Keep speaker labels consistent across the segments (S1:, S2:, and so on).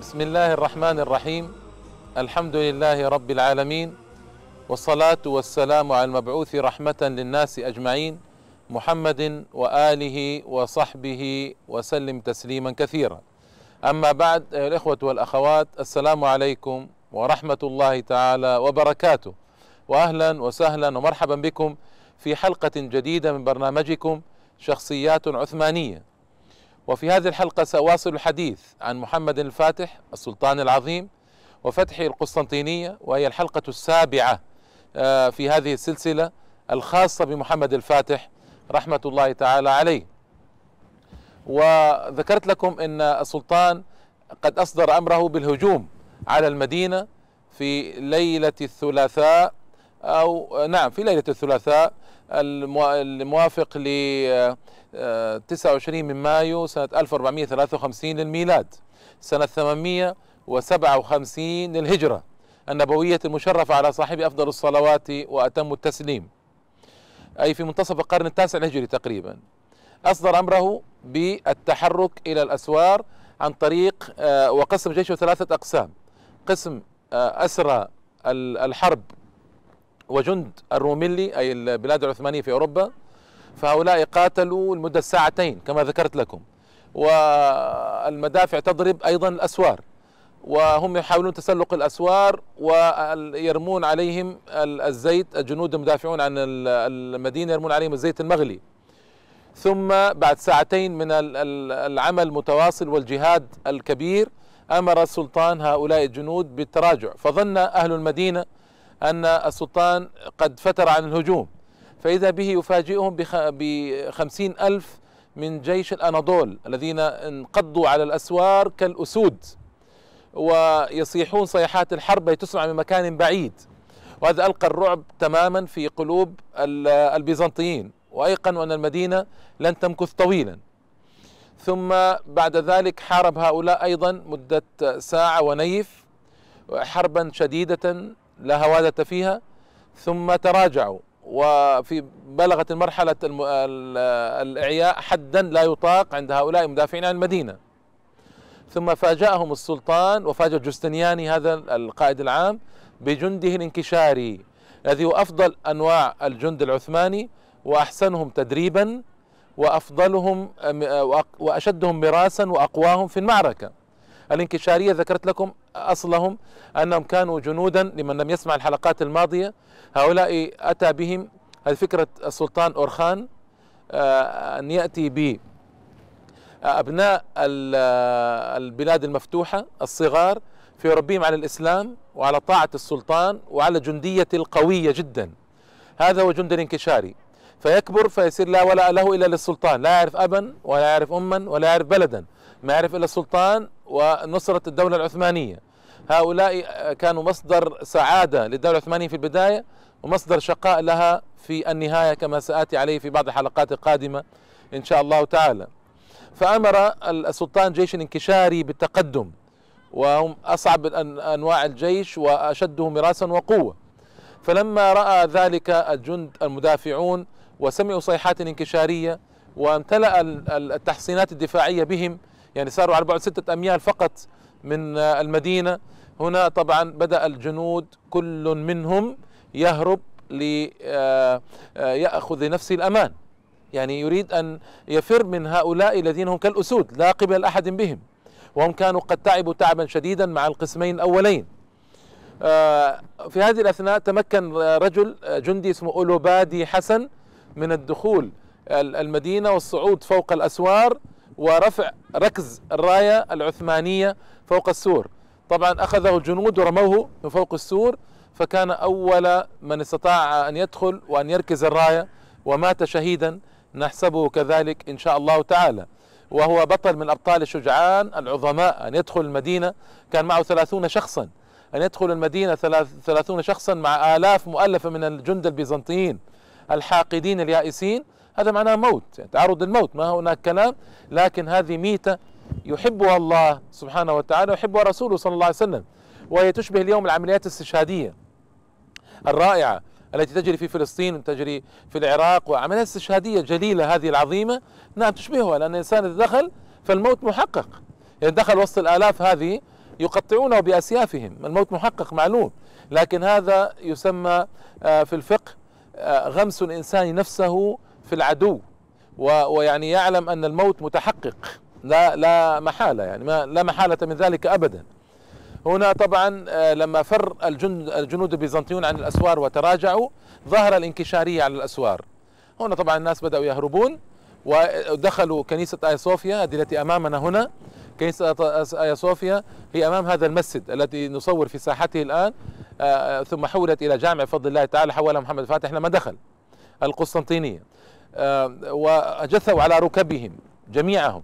S1: بسم الله الرحمن الرحيم الحمد لله رب العالمين والصلاة والسلام على المبعوث رحمة للناس أجمعين محمد وآله وصحبه وسلم تسليما كثيرا أما بعد أيها الإخوة والأخوات السلام عليكم ورحمة الله تعالى وبركاته وأهلا وسهلا ومرحبا بكم في حلقة جديدة من برنامجكم شخصيات عثمانية وفي هذه الحلقة سأواصل الحديث عن محمد الفاتح السلطان العظيم وفتح القسطنطينية وهي الحلقة السابعة في هذه السلسلة الخاصة بمحمد الفاتح رحمة الله تعالى عليه. وذكرت لكم أن السلطان قد أصدر أمره بالهجوم على المدينة في ليلة الثلاثاء أو نعم في ليلة الثلاثاء الموافق ل 29 من مايو سنة 1453 للميلاد سنة 857 للهجرة. النبوية المشرفة على صاحب أفضل الصلوات وأتم التسليم. أي في منتصف القرن التاسع الهجري تقريبا. أصدر أمره بالتحرك إلى الأسوار عن طريق وقسم جيشه ثلاثة أقسام. قسم أسرى الحرب وجند الروميلي أي البلاد العثمانية في أوروبا فهؤلاء قاتلوا لمدة ساعتين كما ذكرت لكم. والمدافع تضرب أيضا الأسوار وهم يحاولون تسلق الأسوار ويرمون عليهم الزيت الجنود المدافعون عن المدينة يرمون عليهم الزيت المغلي. ثم بعد ساعتين من العمل المتواصل والجهاد الكبير أمر السلطان هؤلاء الجنود بالتراجع. فظن أهل المدينة أن السلطان قد فتر عن الهجوم فإذا به يفاجئهم بخمسين ألف من جيش الأناضول الذين انقضوا على الأسوار كالأسود ويصيحون صيحات الحرب تسمع من مكان بعيد وهذا ألقى الرعب تماما في قلوب البيزنطيين وأيقنوا أن المدينة لن تمكث طويلا. ثم بعد ذلك حارب هؤلاء أيضا مدة ساعة ونيف حربا شديدة لا هوادة فيها ثم تراجعوا. وفي بلغت المرحلة الإعياء حدا لا يطاق عند هؤلاء المدافعين عن المدينة. ثم فاجأهم السلطان وفاجأ جستنياني هذا القائد العام بجنده الانكشاري الذي هو أفضل أنواع الجند العثماني وأحسنهم تدريبا وأفضلهم وأشدهم مراسا وأقواهم في المعركة. الانكشارية ذكرت لكم أصلهم أنهم كانوا جنودا لمن لم يسمع الحلقات الماضية. هؤلاء أتى بهم فكرة السلطان أورخان أن يأتي ب أبناء البلاد المفتوحة الصغار فيربيهم على الإسلام وعلى طاعة السلطان وعلى جندية القوية جدا. هذا هو جند الانكشاري فيكبر فيصير لا ولاء له إلا للسلطان. لا يعرف أبا ولا يعرف أما ولا يعرف بلدا. ما يعرف إلا السلطان ونصرة الدولة العثمانية. هؤلاء كانوا مصدر سعادة للدولة العثمانية في البداية ومصدر شقاء لها في النهاية كما سآتي عليه في بعض الحلقات القادمة إن شاء الله تعالى. فأمر السلطان جيش انكشاري بالتقدم وهم أصعب أنواع الجيش وأشده مراسا وقوة. فلما رأى ذلك الجند المدافعون وسمعوا صيحات انكشارية وامتلأ التحصينات الدفاعية بهم يعني صاروا على بعد ستة أميال فقط من المدينة. هنا طبعا بدأ الجنود كل منهم يهرب ليأخذ لنفسه الأمان. يعني يريد أن يفر من هؤلاء الذين هم كالأسود لا قبل أحد بهم. وهم كانوا قد تعبوا تعبا شديدا مع القسمين الأولين. في هذه الأثناء تمكن رجل جندي اسمه أولوبادي حسن من الدخول المدينة والصعود فوق الأسوار. ورفع ركز الراية العثمانية فوق السور. طبعا أخذه الجنود ورموه من فوق السور فكان أول من استطاع أن يدخل وأن يركز الراية ومات شهيدا. نحسبه كذلك إن شاء الله تعالى. وهو بطل من أبطال الشجعان العظماء. أن يدخل المدينة كان معه ثلاثون شخصا. أن يدخل المدينة ثلاثون شخصا مع آلاف مؤلفة من الجند البيزنطيين الحاقدين اليائسين. هذا معناه موت يعني تعرض الموت ما هناك كلام لكن هذه ميتة يحبها الله سبحانه وتعالى ويحبها رسوله صلى الله عليه وسلم وهي تشبه اليوم العمليات الاستشهادية الرائعة التي تجري في فلسطين وتجري في العراق وعمليات استشهادية جليلة هذه العظيمة. نعم تشبهها لأن الإنسان إذا دخل فالموت محقق. يعني دخل وسط الآلاف هذه يقطعونه بأسيافهم الموت محقق معلوم. لكن هذا يسمى آه، في الفقه آه، غمس الإنسان نفسه في العدو. ويعني يعلم أن الموت متحقق. لا لا محالة يعني ما لا محالة من ذلك أبدا. هنا طبعا آه، لما فر الجنود البيزنطيون عن الأسوار وتراجعوا ظهر الانكشارية على الأسوار. هنا طبعا الناس بدأوا يهربون ودخلوا كنيسة آيا صوفيا هذه التي أمامنا هنا. كنيسة آيا صوفيا هي أمام هذا المسجد الذي نصور في ساحته الآن. آه، ثم حولت إلى جامع بفضل الله تعالى حولها محمد الفاتح لما دخل. القسطنطينية. آه، وجثوا على ركبهم جميعهم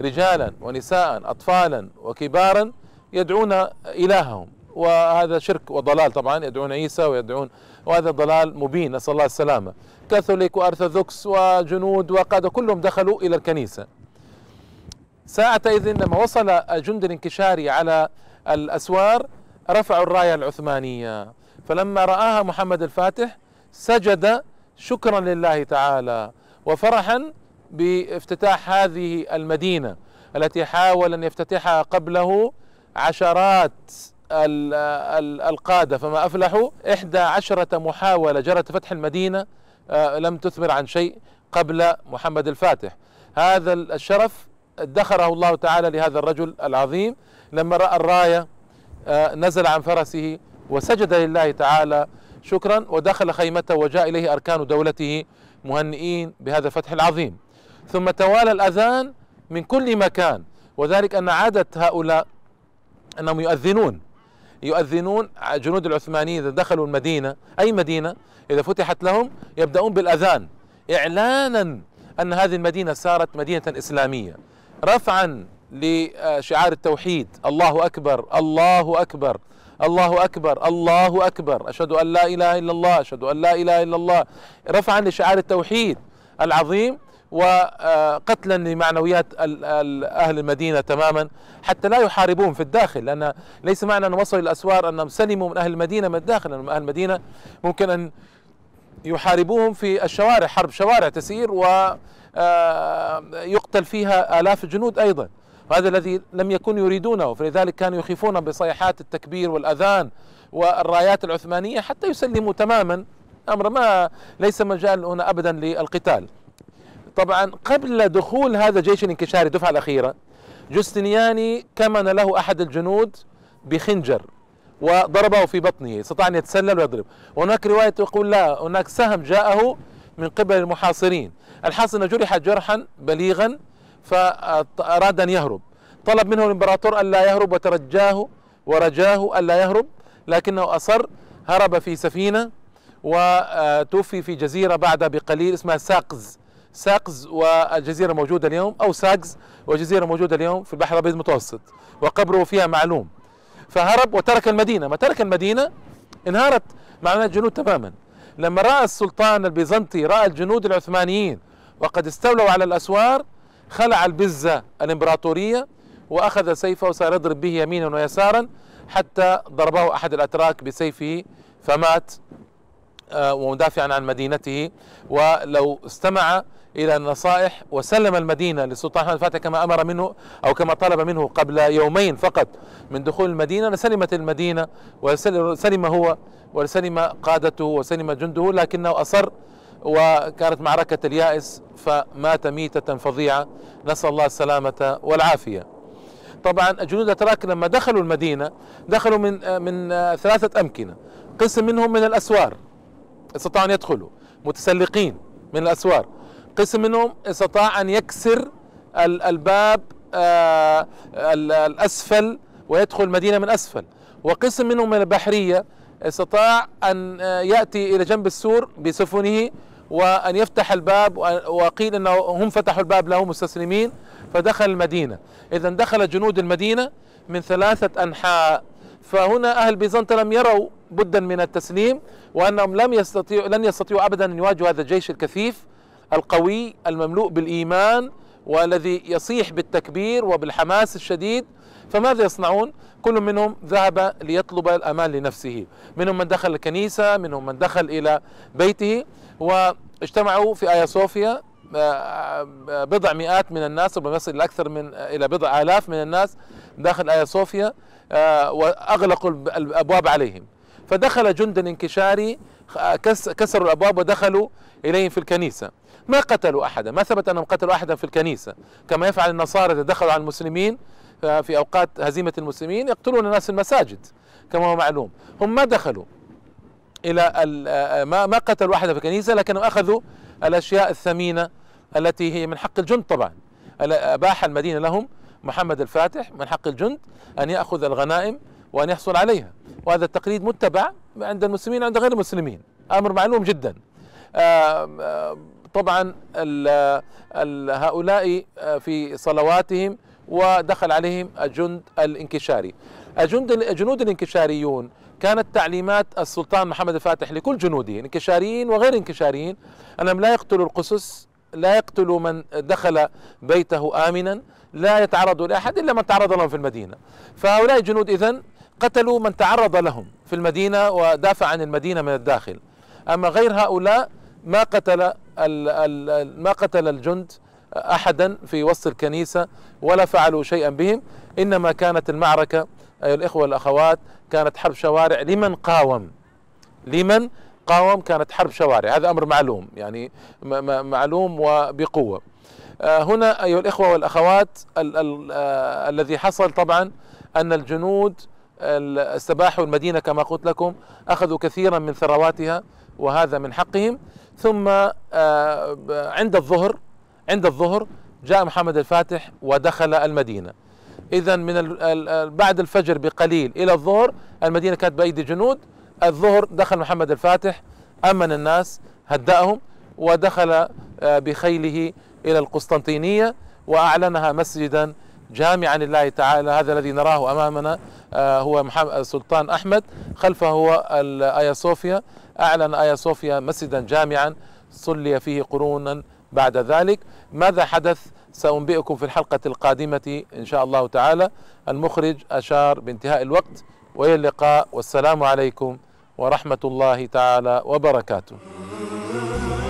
S1: رجالا ونساء أطفالا وكبارا يدعون إلههم. وهذا شرك وضلال طبعا يدعون عيسى ويدعون وهذا ضلال مبين نسأل الله السلامة. كاثوليك وأرثوذكس وجنود وقادة كلهم دخلوا إلى الكنيسة. ساعتئذ لما وصل الجند الانكشاري على الأسوار رفعوا الراية العثمانية. فلما رآها محمد الفاتح سجد شكرا لله تعالى وفرحا بافتتاح هذه المدينة التي حاول أن يفتتحها قبله عشرات القادة. فما أفلحوا إحدى عشرة محاولة جرت فتح المدينة آه، لم تثمر عن شيء قبل محمد الفاتح. هذا الشرف ادخره الله تعالى لهذا الرجل العظيم. لما رأى الراية آه، نزل عن فرسه وسجد لله تعالى شكرا. ودخل خيمته وجاء إليه أركان دولته مهنئين بهذا الفتح العظيم. ثم توالى الأذان من كل مكان. وذلك أن عادة هؤلاء أنهم يؤذنون. يؤذنون جنود العثمانيين إذا دخلوا المدينة أي مدينة؟ إذا فتحت لهم يبدأون بالأذان. إعلانا أن هذه المدينة صارت مدينة إسلامية. رفعا لشعار التوحيد. الله أكبر الله أكبر. الله أكبر الله أكبر أشهد أن لا إله إلا الله أشهد أن لا إله إلا الله رفعا لشعار التوحيد العظيم وقتلا لمعنويات أهل المدينة تماما حتى لا يحاربون في الداخل لأن ليس معنى أن وصلوا الأسوار أنهم سلموا من أهل المدينة من الداخل لأن أهل المدينة ممكن أن يحاربوهم في الشوارع حرب شوارع تسير ويقتل فيها آلاف الجنود أيضا وهذا الذي لم يكونوا يريدونه فلذلك كانوا يخيفون بصيحات التكبير والأذان والرايات العثمانية حتى يسلموا تماما. أمر ما ليس مجال هنا أبدا للقتال. طبعا قبل دخول هذا الجيش الانكشاري الدفعة الأخيرة جوستنياني كمن له أحد الجنود بخنجر وضربه في بطنه استطاع أن يتسلل ويضرب. وهناك رواية تقول لا هناك سهم جاءه من قبل المحاصرين. الحاصل أنه جرح جرحا بليغا فأراد أن يهرب. طلب منه الإمبراطور ألا يهرب وترجاه ورجاه ألا يهرب لكنه أصر هرب في سفينة وتوفي في جزيرة بعد بقليل اسمها ساقز. ساقز والجزيرة موجودة اليوم أو ساقز وجزيرة موجودة اليوم في البحر الأبيض المتوسط وقبره فيها معلوم. فهرب وترك المدينة. ما ترك المدينة انهارت معناه الجنود تماما. لما رأى السلطان البيزنطي رأى الجنود العثمانيين وقد استولوا على الأسوار خلع البزة الإمبراطورية وأخذ سيفه وصار يضرب به يمينا ويسارا حتى ضربه أحد الأتراك بسيفه فمات آه، ومدافعا عن مدينته. ولو استمع إلى النصائح وسلم المدينة للسلطان أحمد الفاتح كما أمر منه أو كما طلب منه قبل يومين فقط من دخول المدينة لسلمت المدينة وسلم هو وسلم قادته وسلم جنده لكنه أصر وكانت معركة اليائس فمات ميتة فظيعة. نسأل الله السلامة والعافية. طبعا الجنود الاتراك لما دخلوا المدينة دخلوا من من ثلاثة أمكنة. قسم منهم من الأسوار استطاعوا أن يدخلوا. متسلقين من الأسوار. قسم منهم استطاع أن يكسر الباب آه، الأسفل ويدخل المدينة من أسفل. وقسم منهم من البحرية استطاع أن آه، يأتي إلى جنب السور بسفنه وأن يفتح الباب وقيل إنه هم فتحوا الباب له مستسلمين فدخل المدينة. اذا دخل جنود المدينة من ثلاثة أنحاء. فهنا أهل بيزنطة لم يروا بدا من التسليم وأنهم لم يستطيعوا لن يستطيعوا ابدا أن يواجهوا هذا الجيش الكثيف القوي المملوء بالإيمان والذي يصيح بالتكبير وبالحماس الشديد فماذا يصنعون؟ كل منهم ذهب ليطلب الأمان لنفسه، منهم من دخل الكنيسة، منهم من دخل إلى بيته واجتمعوا في آيا صوفيا آه، بضع مئات من الناس ربما يصل إلى أكثر من إلى بضع آلاف من الناس داخل آيا صوفيا آه، وأغلقوا الأبواب عليهم. فدخل جند انكشاري كسروا الأبواب ودخلوا إليهم في الكنيسة. ما قتلوا أحدا؟ ما ثبت أنهم قتلوا أحدا في الكنيسة. كما يفعل النصارى إذا دخلوا على المسلمين في أوقات هزيمة المسلمين يقتلون الناس في المساجد كما هو معلوم. هم ما دخلوا إلى ما ما قتلوا أحدا في الكنيسة لكنهم أخذوا الأشياء الثمينة التي هي من حق الجند طبعا. أباح المدينة لهم محمد الفاتح من حق الجند أن يأخذ الغنائم وأن يحصل عليها. وهذا التقليد متبع عند المسلمين عند غير المسلمين. أمر معلوم جدا. طبعا هؤلاء في صلواتهم ودخل عليهم الجند الانكشاري. الجند الجنود الانكشاريون كانت تعليمات السلطان محمد الفاتح لكل جنوده انكشاريين وغير انكشاريين. أنهم لا يقتلوا القسس لا يقتلوا من دخل بيته امنا لا يتعرضوا لأحد إلا من تعرض لهم في المدينة. فهؤلاء الجنود اذا قتلوا من تعرض لهم في المدينة ودافع عن المدينة من الداخل. أما غير هؤلاء ما قتل ما قتل الجند أحدا في وسط الكنيسة ولا فعلوا شيئا بهم. إنما كانت المعركة أيها الإخوة والأخوات كانت حرب شوارع. لمن قاوم؟ لمن قاوم كانت حرب شوارع. هذا أمر معلوم يعني معلوم وبقوة. آه، هنا أيها الإخوة والأخوات ال ال آه، الذي حصل طبعا أن الجنود استباحوا المدينة كما قلت لكم أخذوا كثيرا من ثرواتها وهذا من حقهم. ثم آه، عند الظهر عند الظهر جاء محمد الفاتح ودخل المدينة. اذا من بعد الفجر بقليل إلى الظهر المدينة كانت بأيدي جنود. الظهر دخل محمد الفاتح أمن الناس هدأهم ودخل آه، بخيله إلى القسطنطينية وأعلنها مسجدا جامعا لله تعالى. هذا الذي نراه أمامنا آه، هو محمد سلطان أحمد. خلفه هو الايا صوفيا. أعلن آيا صوفيا مسجدا جامعا صلي فيه قرونا بعد ذلك. ماذا حدث؟ سأنبئكم في الحلقة القادمة إن شاء الله تعالى. المخرج أشار بانتهاء الوقت وإلى اللقاء. والسلام عليكم ورحمة الله تعالى وبركاته.